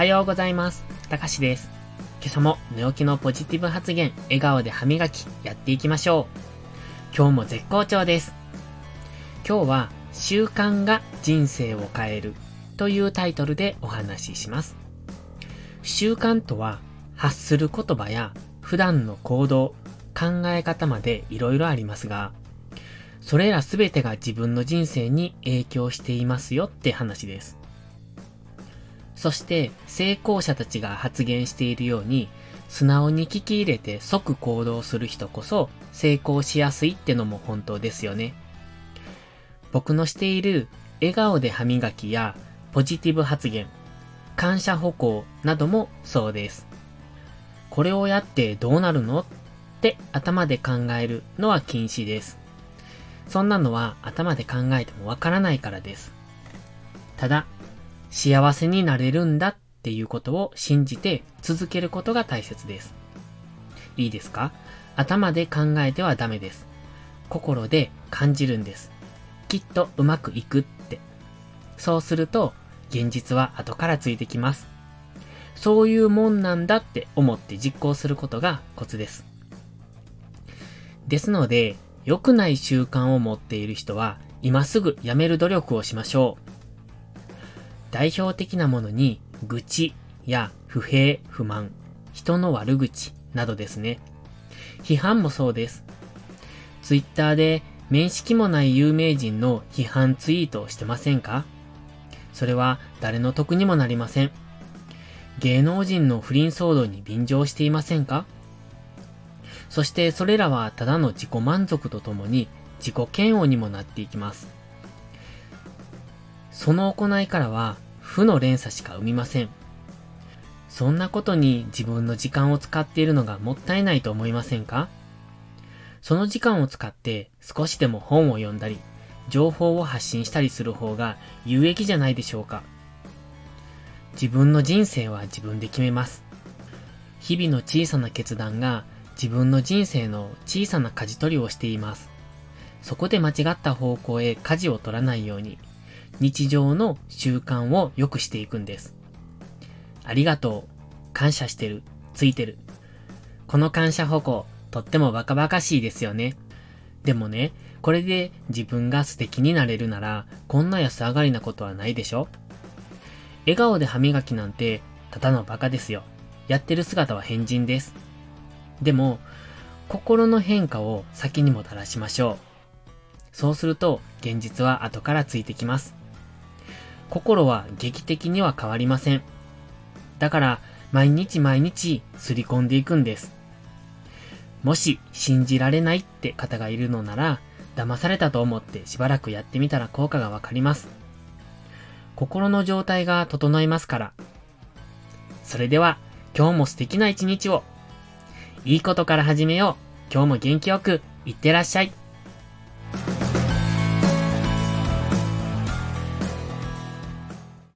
はようございます。たかしです。今朝も寝起きのポジティブ発言、笑顔で歯磨き、やっていきましょう。今日も絶好調です。今日は、習慣が人生を変えるというタイトルでお話しします。習慣とは、発する言葉や普段の行動、考え方まで色々ありますが、それらすべてが自分の人生に影響していますよって話です。そして成功者たちが発言しているように、素直に聞き入れて即行動する人こそ成功しやすいってのも本当ですよね。僕のしている笑顔で歯磨きやポジティブ発言、感謝歩行などもそうです。これをやってどうなるのって頭で考えるのは禁止です。そんなのは頭で考えてもわからないからです。ただ、幸せになれるんだっていうことを信じて続けることが大切です。いいですか？頭で考えてはダメです。心で感じるんです。きっとうまくいくって。そうすると、現実は後からついてきます。そういうもんなんだって思って実行することがコツです。ですので、良くない習慣を持っている人は、今すぐやめる努力をしましょう。代表的なものに愚痴や不平不満、人の悪口などですね。批判もそうです。ツイッターで面識もない有名人の批判ツイートをしてませんか？それは誰の得にもなりません。芸能人の不倫騒動に便乗していませんか？そしてそれらはただの自己満足とともに自己嫌悪にもなっていきます。その行いからは負の連鎖しか生みません。そんなことに自分の時間を使っているのがもったいないと思いませんか？その時間を使って少しでも本を読んだり、情報を発信したりする方が有益じゃないでしょうか？自分の人生は自分で決めます。日々の小さな決断が自分の人生の小さな舵取りをしています。そこで間違った方向へ舵を取らないように日常の習慣を良くしていくんです。ありがとう。感謝してる。ついてる。この感謝歩行、とってもバカバカしいですよね。でもね、これで自分が素敵になれるなら、こんな安上がりなことはないでしょ笑顔で歯磨きなんて、ただのバカですよ。やってる姿は変人です。でも、心の変化を先にもたらしましょう。そうすると、現実は後からついてきます。心は劇的には変わりません。だから、毎日毎日すり込んでいくんです。もし信じられないって方がいるのなら、騙されたと思ってしばらくやってみたら効果がわかります。心の状態が整いますから。それでは、今日も素敵な一日を。いいことから始めよう。今日も元気よく、いってらっしゃい。